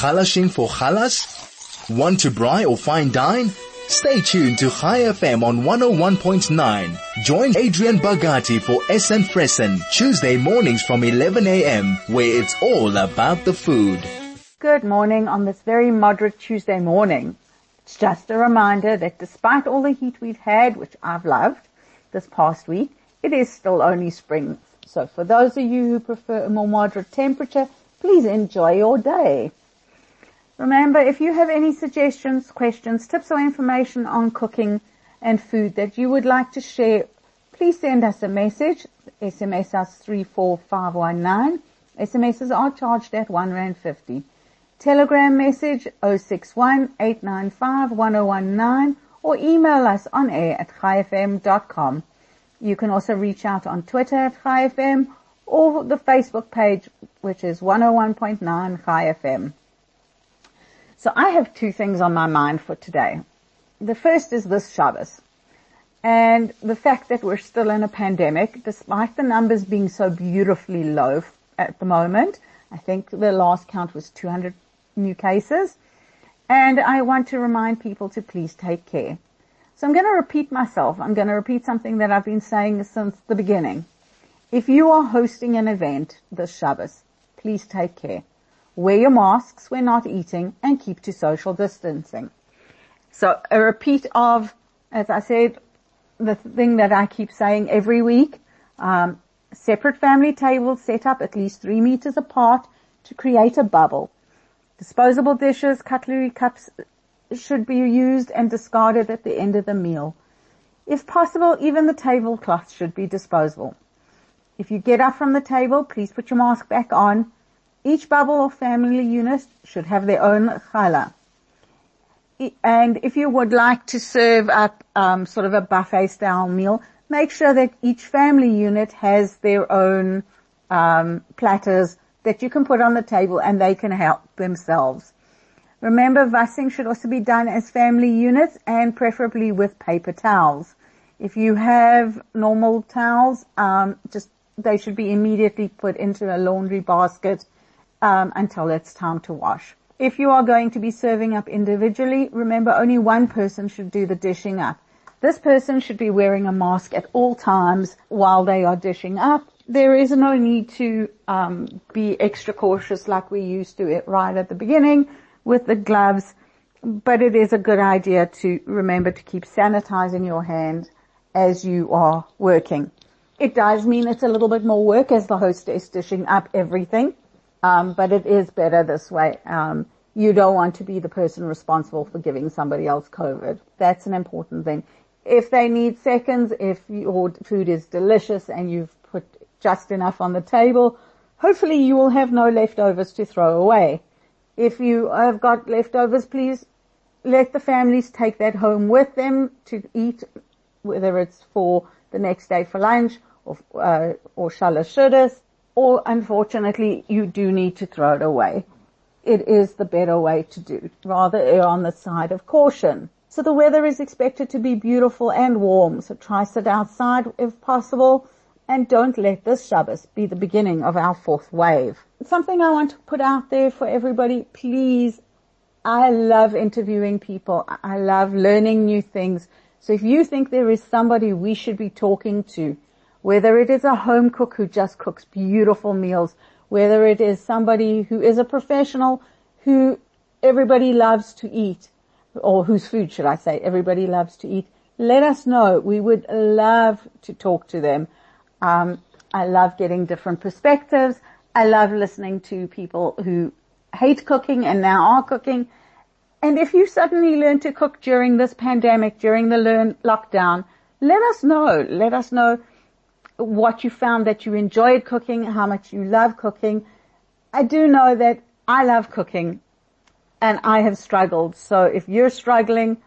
Chalashing for chalas? Want to braai or fine dine? Stay tuned to Chai FM on 101.9. Join Adrienne Bogatie for Essen Fressen Tuesday mornings from 11 a.m. where it's all about the food. Good morning on this very moderate Tuesday morning. It's just a reminder that despite all the heat we've had, which I've loved this past week, it is still only spring. So for those of you who prefer a more moderate temperature, please enjoy your day. Remember, if you have any suggestions, questions, tips or information on cooking and food that you would like to share, please send us a message. SMS us 34519. SMSs are charged at 1 Rand 50. Telegram message 061 or email us on air at chaifm.com. You can also reach out on Twitter at chaifm or the Facebook page, which is 101.9 Chai FM. So I have two things on my mind for today. The first is this Shabbos. And the fact that we're still in a pandemic, despite the numbers being so beautifully low at the moment. I think the last count was 200 new cases. And I want to remind people to please take care. So I'm going to repeat myself. I'm going to repeat something that I've been saying since the beginning. If you are hosting an event this Shabbos, please take care. Wear your masks when not eating and keep to social distancing. So a repeat of, as I said, the thing that I keep saying every week, um, separate family tables set up at least three meters apart to create a bubble. Disposable dishes, cutlery cups should be used and discarded at the end of the meal. If possible, even the tablecloths should be disposable. If you get up from the table, please put your mask back on each bubble or family unit should have their own challah. And if you would like to serve up um, sort of a buffet style meal, make sure that each family unit has their own um, platters that you can put on the table and they can help themselves. Remember, vassing should also be done as family units and preferably with paper towels. If you have normal towels, um, just they should be immediately put into a laundry basket um, until it's time to wash. If you are going to be serving up individually, remember only one person should do the dishing up. This person should be wearing a mask at all times while they are dishing up. There is no need to um, be extra cautious like we used to it right at the beginning with the gloves, but it is a good idea to remember to keep sanitizing your hands as you are working. It does mean it's a little bit more work as the hostess dishing up everything. Um, but it is better this way. Um, you don't want to be the person responsible for giving somebody else COVID. That's an important thing. If they need seconds, if your food is delicious and you've put just enough on the table, hopefully you will have no leftovers to throw away. If you have got leftovers, please let the families take that home with them to eat, whether it's for the next day for lunch or, uh, or shalashudas or unfortunately you do need to throw it away. It is the better way to do, rather err on the side of caution. So the weather is expected to be beautiful and warm, so try sit outside if possible, and don't let this Shabbos be the beginning of our fourth wave. Something I want to put out there for everybody, please, I love interviewing people. I love learning new things. So if you think there is somebody we should be talking to, whether it is a home cook who just cooks beautiful meals, whether it is somebody who is a professional who everybody loves to eat, or whose food should I say everybody loves to eat, let us know. We would love to talk to them. Um, I love getting different perspectives. I love listening to people who hate cooking and now are cooking. And if you suddenly learn to cook during this pandemic, during the learn lockdown, let us know. Let us know what you found that you enjoyed cooking, how much you love cooking. I do know that I love cooking and I have struggled. So if you're struggling,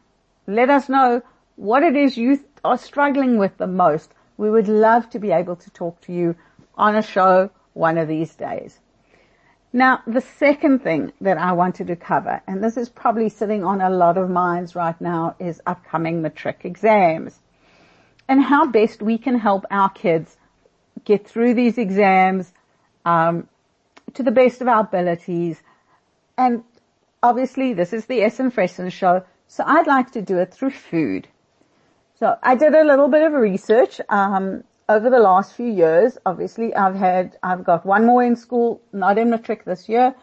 let us know what it is you are struggling with the most. We would love to be able to talk to you on a show one of these days. Now, the second thing that I wanted to cover, and this is probably sitting on a lot of minds right now, is upcoming matric exams and how best we can help our kids get through these exams um, to the best of our abilities. And obviously this is the S Essen Fressen show, so I'd like to do it through food. So I did a little bit of research, um, over the last few years. Obviously I've had, I've got one more in school, not in matric this year,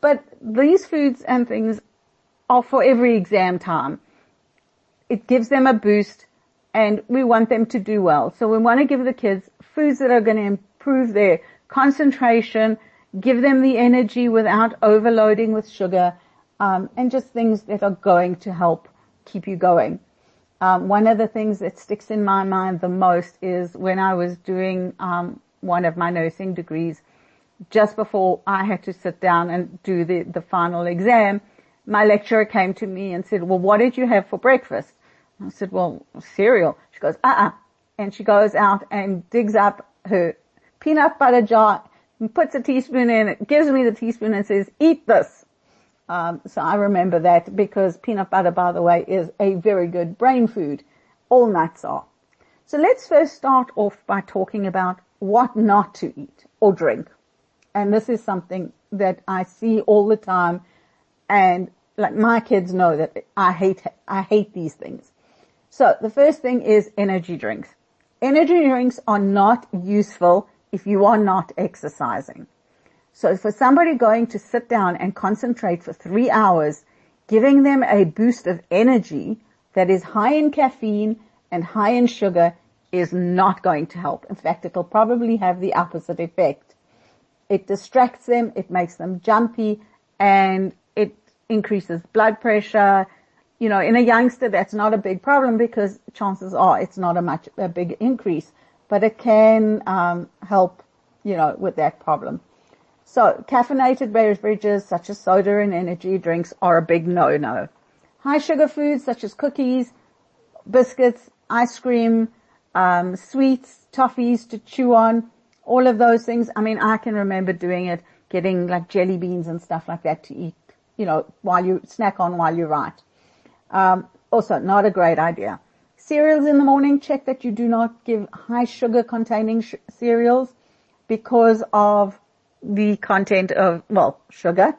but these foods and things are for every exam time. It gives them a boost and we want them to do well. So we want to give the kids foods that are going to improve their concentration, give them the energy without overloading with sugar, um, and just things that are going to help keep you going. Um, one of the things that sticks in my mind the most is when I was doing um, one of my nursing degrees, just before I had to sit down and do the, the final exam, my lecturer came to me and said, well, what did you have for breakfast? I said, well, cereal. She goes, uh-uh. And she goes out and digs up her peanut butter jar and puts a teaspoon in it, gives me the teaspoon and says, eat this. Um, so I remember that because peanut butter, by the way, is a very good brain food. All nuts are. So let's first start off by talking about what not to eat or drink. And this is something that I see all the time and like my kids know that I hate, I hate these things. So the first thing is energy drinks. Energy drinks are not useful if you are not exercising. So for somebody going to sit down and concentrate for three hours, giving them a boost of energy that is high in caffeine and high in sugar is not going to help. In fact, it'll probably have the opposite effect. It distracts them, it makes them jumpy, and it increases blood pressure. You know, in a youngster, that's not a big problem because chances are it's not a much, a big increase, but it can, um, help, you know, with that problem. So caffeinated beverages such as soda and energy drinks are a big no-no. High sugar foods such as cookies, biscuits, ice cream, um, sweets, toffees to chew on, all of those things. I mean, I can remember doing it, getting like jelly beans and stuff like that to eat, you know, while you snack on while you write. Um, also, not a great idea. Cereals in the morning, check that you do not give high sugar containing sh- cereals because of the content of, well, sugar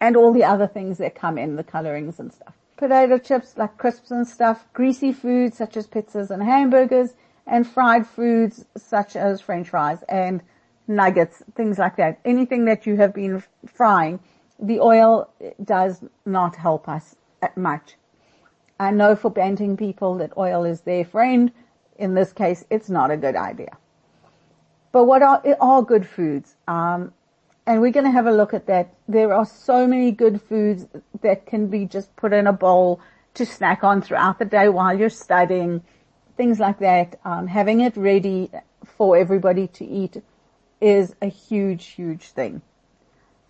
and all the other things that come in, the colorings and stuff. Potato chips like crisps and stuff, greasy foods such as pizzas and hamburgers, and fried foods such as french fries and nuggets, things like that. Anything that you have been frying, the oil does not help us much. I know for banting people that oil is their friend. In this case, it's not a good idea. But what are, are good foods? Um, and we're going to have a look at that. There are so many good foods that can be just put in a bowl to snack on throughout the day while you're studying, things like that. Um, having it ready for everybody to eat is a huge, huge thing.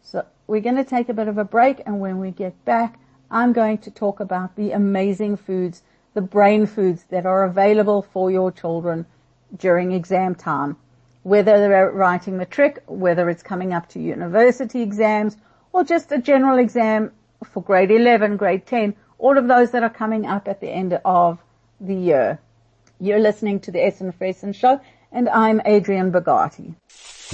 So we're going to take a bit of a break and when we get back, I'm going to talk about the amazing foods, the brain foods that are available for your children during exam time whether they're writing the matric, whether it's coming up to university exams, or just a general exam for grade 11, grade 10, all of those that are coming up at the end of the year. You're listening to the Essen Fressen Show, and I'm Adrienne Bogatie.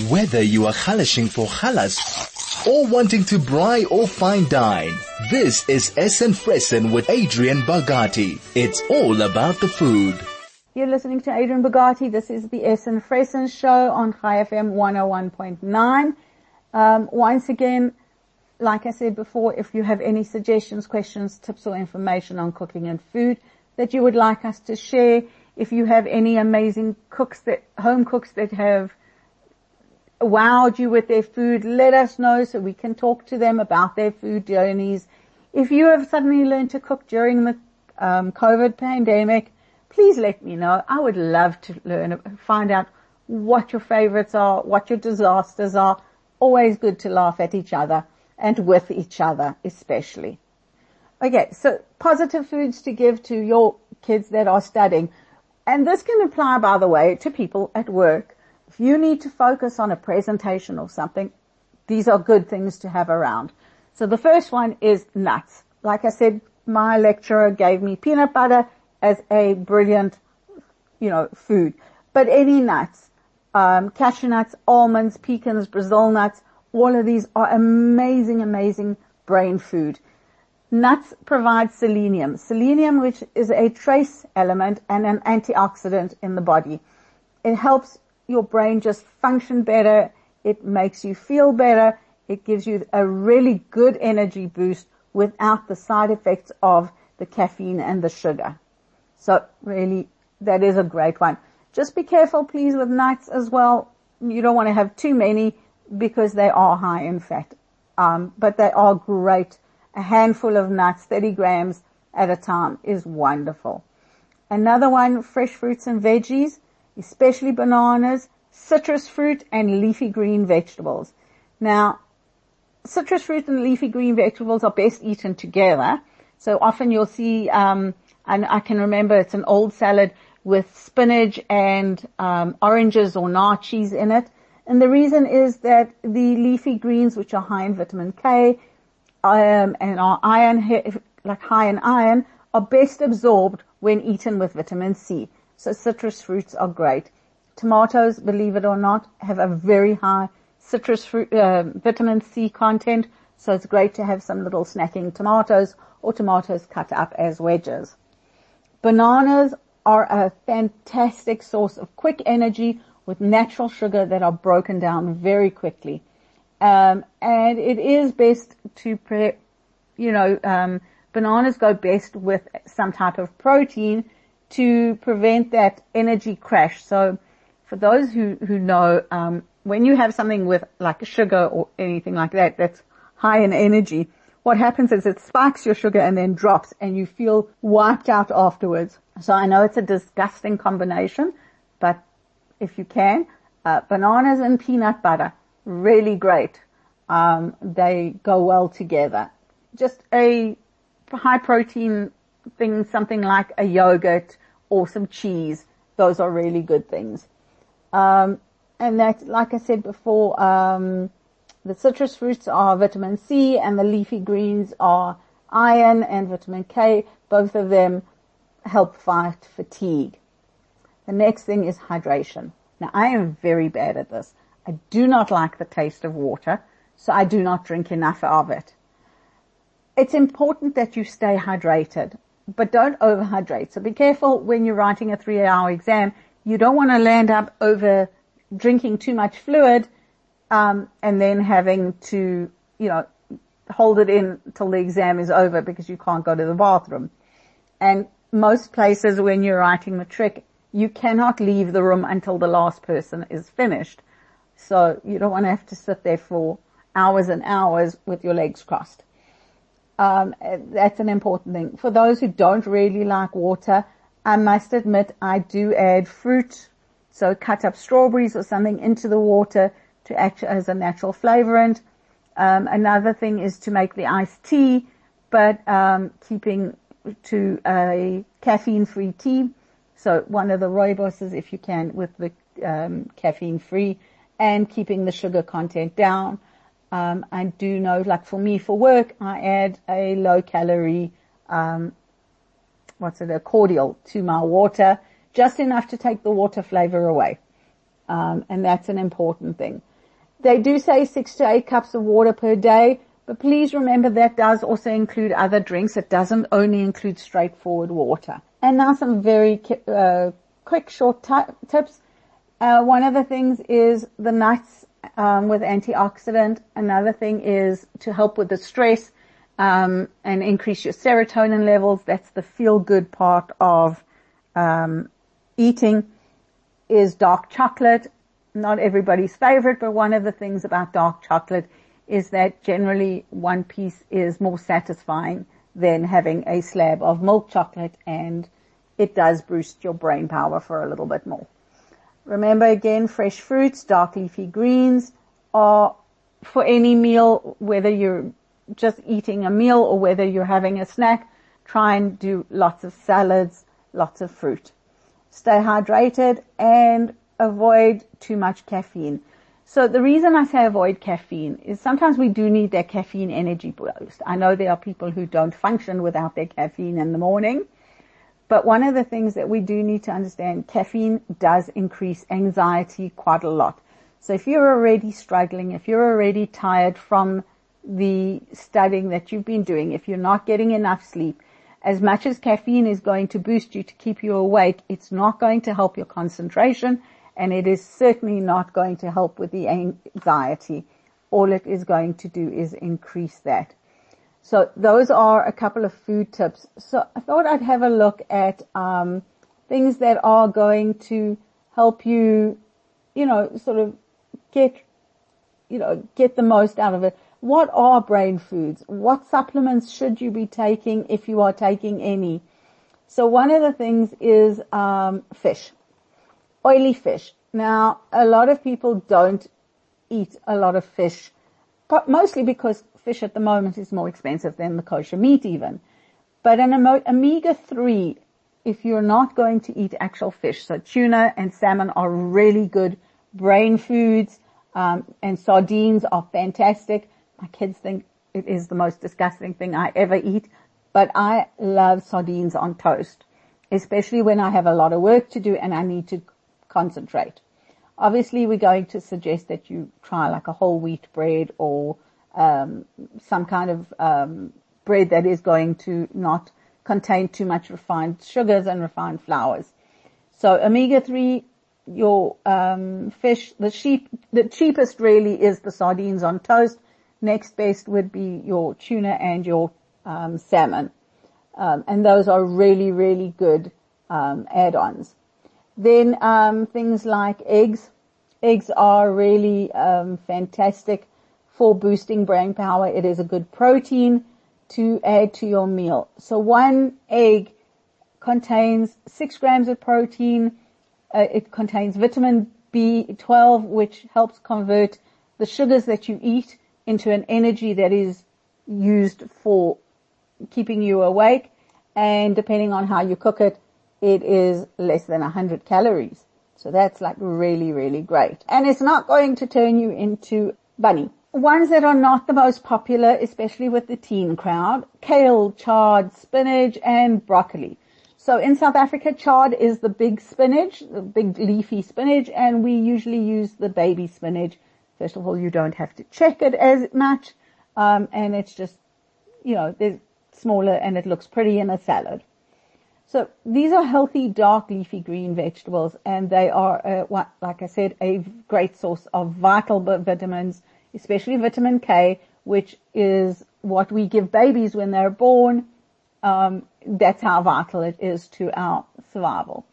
Whether you are halashing for halas or wanting to braai or fine dine, this is Essen Fressen with Adrienne Bogatie. It's all about the food. You're listening to Adrienne Bogatie. This is the Essen Fressen show on Chai FM 101.9. Um, once again, like I said before, if you have any suggestions, questions, tips or information on cooking and food that you would like us to share, if you have any amazing cooks that, home cooks that have wowed you with their food, let us know so we can talk to them about their food journeys. If you have suddenly learned to cook during the um, COVID pandemic, please let me know. I would love to learn, find out what your favorites are, what your disasters are. Always good to laugh at each other and with each other especially. Okay, so positive foods to give to your kids that are studying. And this can apply, by the way, to people at work. If you need to focus on a presentation or something, these are good things to have around. So the first one is nuts. Like I said, my lecturer gave me peanut butter as a brilliant, you know, food. But any nuts, um, cashew nuts, almonds, pecans, Brazil nuts, all of these are amazing, amazing brain food. Nuts provide selenium. Selenium, which is a trace element and an antioxidant in the body. It helps your brain just function better. It makes you feel better. It gives you a really good energy boost without the side effects of the caffeine and the sugar. So really, that is a great one. Just be careful, please, with nuts as well. You don't want to have too many because they are high in fat. Um, but they are great. A handful of nuts, 30 grams at a time is wonderful. Another one, fresh fruits and veggies, especially bananas, citrus fruit and leafy green vegetables. Now, citrus fruit and leafy green vegetables are best eaten together. So often you'll see, um, and I can remember it's an old salad with spinach and um, oranges or naartjies in it. And the reason is that the leafy greens, which are high in vitamin K um, and are iron, like high in iron, are best absorbed when eaten with vitamin C. So citrus fruits are great. Tomatoes, believe it or not, have a very high citrus fruit, uh, vitamin C content. So it's great to have some little snacking tomatoes or tomatoes cut up as wedges. Bananas are a fantastic source of quick energy with natural sugar that are broken down very quickly. Um, and it is best to, pre- you know, um, bananas go best with some type of protein to prevent that energy crash. So for those who, who know, um, when you have something with like sugar or anything like that that's high in energy, what happens is it spikes your sugar and then drops and you feel wiped out afterwards. So I know it's a disgusting combination, but if you can, uh, bananas and peanut butter, really great. Um, they go well together. Just a high protein thing, something like a yogurt or some cheese. Those are really good things. Um, and that, like I said before, um, the citrus fruits are vitamin C and the leafy greens are iron and vitamin K. Both of them help fight fatigue. The next thing is hydration. Now I am very bad at this. I do not like the taste of water, so I do not drink enough of it. It's important that you stay hydrated, but don't overhydrate. So be careful when you're writing a three hour exam. You don't want to land up over drinking too much fluid, um, and then having to, you know, hold it in till the exam is over because you can't go to the bathroom. And most places when you're writing the trick, you cannot leave the room until the last person is finished. So you don't want to have to sit there for hours and hours with your legs crossed. Um, that's an important thing. For those who don't really like water, I must admit I do add fruit so cut up strawberries or something into the water to act as a natural flavorant. Um, another thing is to make the iced tea, but um, keeping to a caffeine-free tea. So one of the rooibos, if you can, with the um, caffeine-free, and keeping the sugar content down. Um, I do know, like for me, for work, I add a low-calorie, um, what's it, a cordial to my water just enough to take the water flavor away. Um, and that's an important thing. They do say six to eight cups of water per day, but please remember that does also include other drinks. It doesn't only include straightforward water. And now some very uh, quick, short t- tips. Uh, one of the things is the nuts um, with antioxidant. Another thing is to help with the stress um, and increase your serotonin levels. That's the feel good part of um, eating is dark chocolate. Not everybody's favorite, but one of the things about dark chocolate is that generally one piece is more satisfying than having a slab of milk chocolate and it does boost your brain power for a little bit more. Remember again, fresh fruits, dark leafy greens are for any meal, whether you're just eating a meal or whether you're having a snack, try and do lots of salads, lots of fruit stay hydrated and avoid too much caffeine. So the reason I say avoid caffeine is sometimes we do need that caffeine energy boost. I know there are people who don't function without their caffeine in the morning. But one of the things that we do need to understand, caffeine does increase anxiety quite a lot. So if you're already struggling, if you're already tired from the studying that you've been doing, if you're not getting enough sleep, as much as caffeine is going to boost you to keep you awake, it's not going to help your concentration and it is certainly not going to help with the anxiety. All it is going to do is increase that. So those are a couple of food tips. So I thought I'd have a look at um, things that are going to help you, you know, sort of get, you know, get the most out of it. What are brain foods? What supplements should you be taking if you are taking any? So one of the things is um, fish, oily fish. Now, a lot of people don't eat a lot of fish, but mostly because fish at the moment is more expensive than the kosher meat even. But an omega-3, if you're not going to eat actual fish, so tuna and salmon are really good brain foods, um, and sardines are fantastic. My kids think it is the most disgusting thing I ever eat, but I love sardines on toast, especially when I have a lot of work to do and I need to concentrate. Obviously, we're going to suggest that you try like a whole wheat bread or um, some kind of um, bread that is going to not contain too much refined sugars and refined flours. So omega-3, your um, fish, the sheep, the cheapest really is the sardines on toast Next best would be your tuna and your um, salmon. Um, and those are really, really good um, add-ons. Then things like eggs. Eggs are really fantastic for boosting brain power. It is a good protein to add to your meal. So one egg contains six grams of protein. Uh, it contains vitamin B12, which helps convert the sugars that you eat into an energy that is used for keeping you awake. And depending on how you cook it, it is less than 100 calories. So that's like really, really great. And it's not going to turn you into bunny. Ones that are not the most popular, especially with the teen crowd, kale, chard, spinach, and broccoli. So in South Africa, chard is the big spinach, the big leafy spinach, and we usually use the baby spinach First of all, you don't have to check it as much, um, and it's just, you know, they're smaller and it looks pretty in a salad. So these are healthy, dark, leafy green vegetables, and they are, uh, like I said, a great source of vital vitamins, especially vitamin K, which is what we give babies when they're born. Um, that's how vital it is to our survival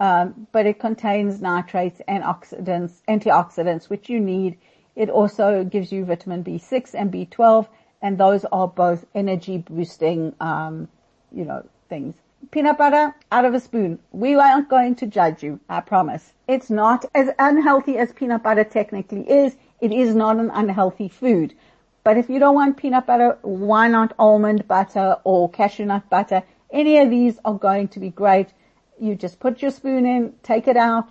um, but it contains nitrates and oxidants, antioxidants, which you need. It also gives you vitamin B6 and B12, and those are both energy boosting, um, you know, things. Peanut butter out of a spoon. We aren't going to judge you, I promise. It's not as unhealthy as peanut butter technically is. It is not an unhealthy food. But if you don't want peanut butter, why not almond butter or cashew nut butter? Any of these are going to be great you just put your spoon in, take it out,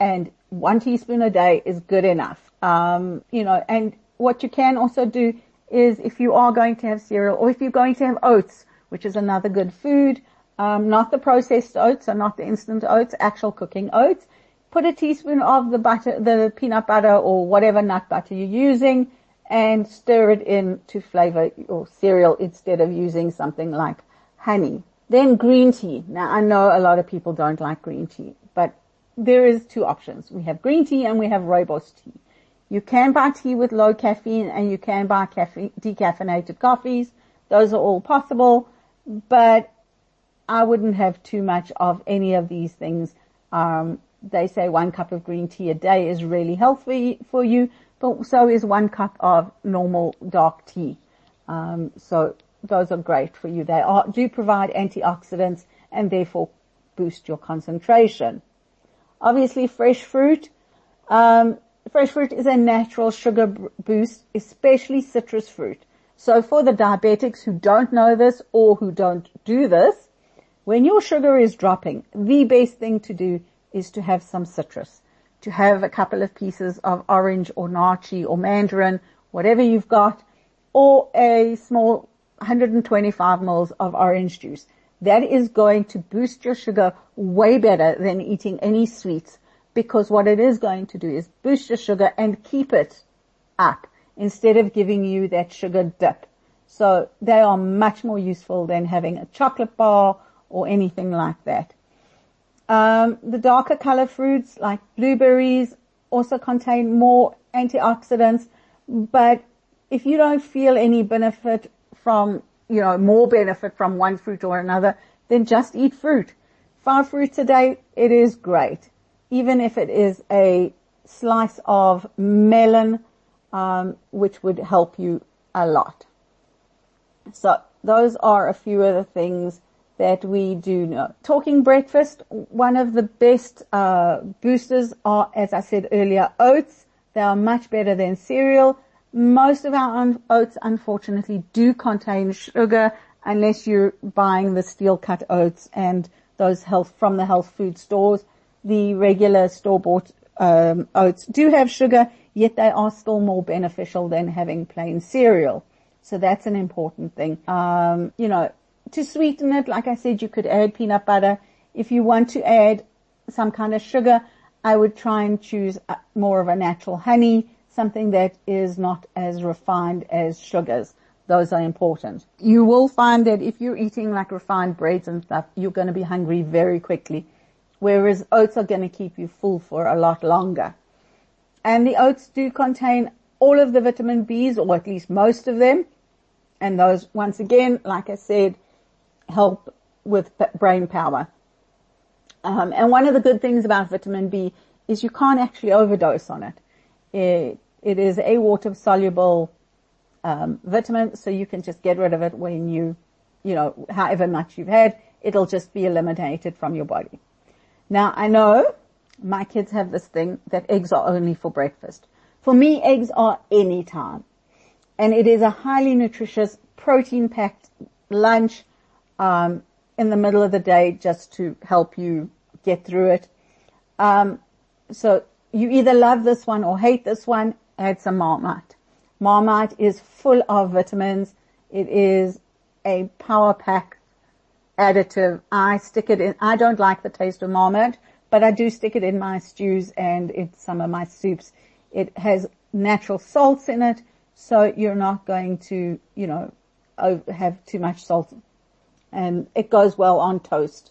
and one teaspoon a day is good enough. Um, you know, and what you can also do is if you are going to have cereal or if you're going to have oats, which is another good food, um, not the processed oats or not the instant oats, actual cooking oats, put a teaspoon of the butter, the peanut butter or whatever nut butter you're using and stir it in to flavor your cereal instead of using something like honey. Then green tea. Now I know a lot of people don't like green tea, but there is two options. We have green tea and we have rooibos tea. You can buy tea with low caffeine and you can buy caffeine, decaffeinated coffees. Those are all possible, but I wouldn't have too much of any of these things. Um, they say one cup of green tea a day is really healthy for you, but so is one cup of normal dark tea. Um, so those are great for you. They are, do provide antioxidants and therefore boost your concentration. Obviously fresh fruit, um, fresh fruit is a natural sugar boost, especially citrus fruit. So for the diabetics who don't know this or who don't do this, when your sugar is dropping, the best thing to do is to have some citrus. To have a couple of pieces of orange or naartjie or mandarin, whatever you've got, or a small 125 mils of orange juice. That is going to boost your sugar way better than eating any sweets because what it is going to do is boost your sugar and keep it up instead of giving you that sugar dip. So they are much more useful than having a chocolate bar or anything like that. Um, the darker color fruits like blueberries also contain more antioxidants, but if you don't feel any benefit from, you know, more benefit from one fruit or another, then just eat fruit. Five fruits a day, it is great. Even if it is a slice of melon, um, which would help you a lot. So those are a few of the things that we do know. Talking breakfast, one of the best uh, boosters are, as I said earlier, oats. They are much better than cereal. Most of our un- oats, unfortunately, do contain sugar unless you're buying the steel cut oats and those health from the health food stores. The regular store bought um, oats do have sugar, yet they are still more beneficial than having plain cereal. So that's an important thing. Um, you know, to sweeten it, like I said, you could add peanut butter. If you want to add some kind of sugar, I would try and choose uh, more of a natural honey, something that is not as refined as sugars. Those are important. You will find that if you're eating like refined breads and stuff, you're going to be hungry very quickly. Whereas oats are going to keep you full for a lot longer. And the oats do contain all of the vitamin Bs, or at least most of them. And those, once again, like I said, help with brain power. Um, and one of the good things about vitamin B is you can't actually overdose on it. It, it is a water soluble um, vitamin, so you can just get rid of it when you, you know, however much you've had, it'll just be eliminated from your body. Now I know my kids have this thing that eggs are only for breakfast. For me, eggs are any time. And it is a highly nutritious, protein packed lunch um, in the middle of the day just to help you get through it. Um, so you either love this one or hate this one, add some Marmite. Marmite is full of vitamins. It is a power pack additive. I stick it in, I don't like the taste of Marmite, but I do stick it in my stews and in some of my soups. It has natural salts in it, so you're not going to, you know, have too much salt and it goes well on toast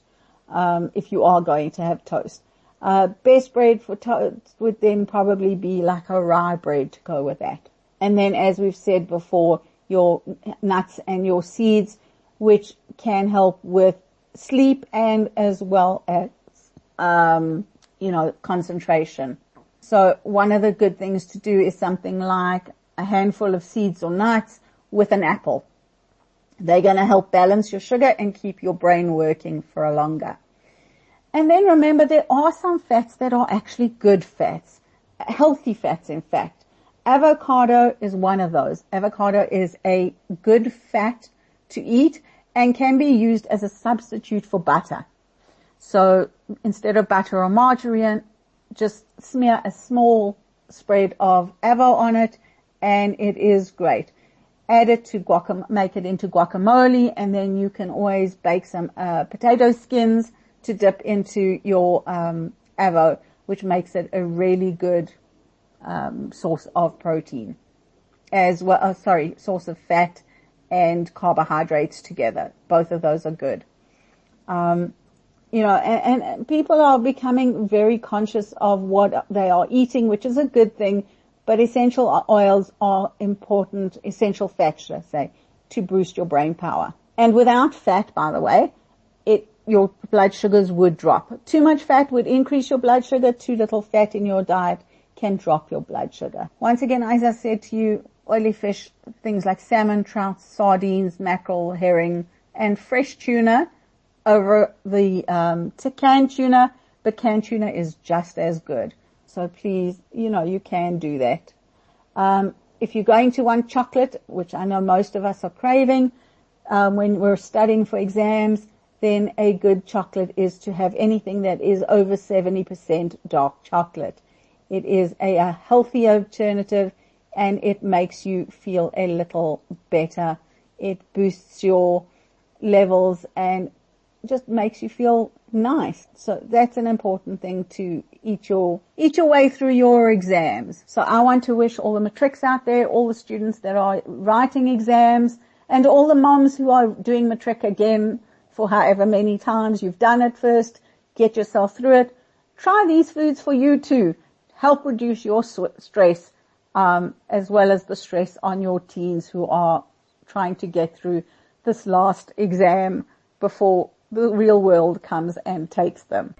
um, if you are going to have toast. Uh, best bread for toast would then probably be like a rye bread to go with that. And then, as we've said before, your nuts and your seeds, which can help with sleep and as well as, um, you know, concentration. So one of the good things to do is something like a handful of seeds or nuts with an apple. They're going to help balance your sugar and keep your brain working for a longer. And then remember there are some fats that are actually good fats, healthy fats in fact. Avocado is one of those. Avocado is a good fat to eat and can be used as a substitute for butter. So instead of butter or margarine, just smear a small spread of avo on it and it is great add it to guacamole, make it into guacamole, and then you can always bake some uh, potato skins to dip into your um, avo, which makes it a really good um, source of protein, as well. Oh, sorry, source of fat and carbohydrates together. Both of those are good. Um, you know, and, and people are becoming very conscious of what they are eating, which is a good thing but essential oils are important, essential fats, let's say, to boost your brain power. And without fat, by the way, it, your blood sugars would drop. Too much fat would increase your blood sugar. Too little fat in your diet can drop your blood sugar. Once again, as I said to you, oily fish, things like salmon, trout, sardines, mackerel, herring, and fresh tuna over the um, canned tuna, but canned tuna is just as good. So please, you know, you can do that. Um, if you're going to want chocolate, which I know most of us are craving, um, when we're studying for exams, then a good chocolate is to have anything that is over 70% dark chocolate. It is a, a healthy alternative and it makes you feel a little better. It boosts your levels and just makes you feel nice. So that's an important thing to eat your, eat your way through your exams. So I want to wish all the matrics out there, all the students that are writing exams, and all the moms who are doing matric again for however many times you've done it first, get yourself through it. Try these foods for you too. Help reduce your stress, um, as well as the stress on your teens who are trying to get through this last exam before the real world comes and takes them.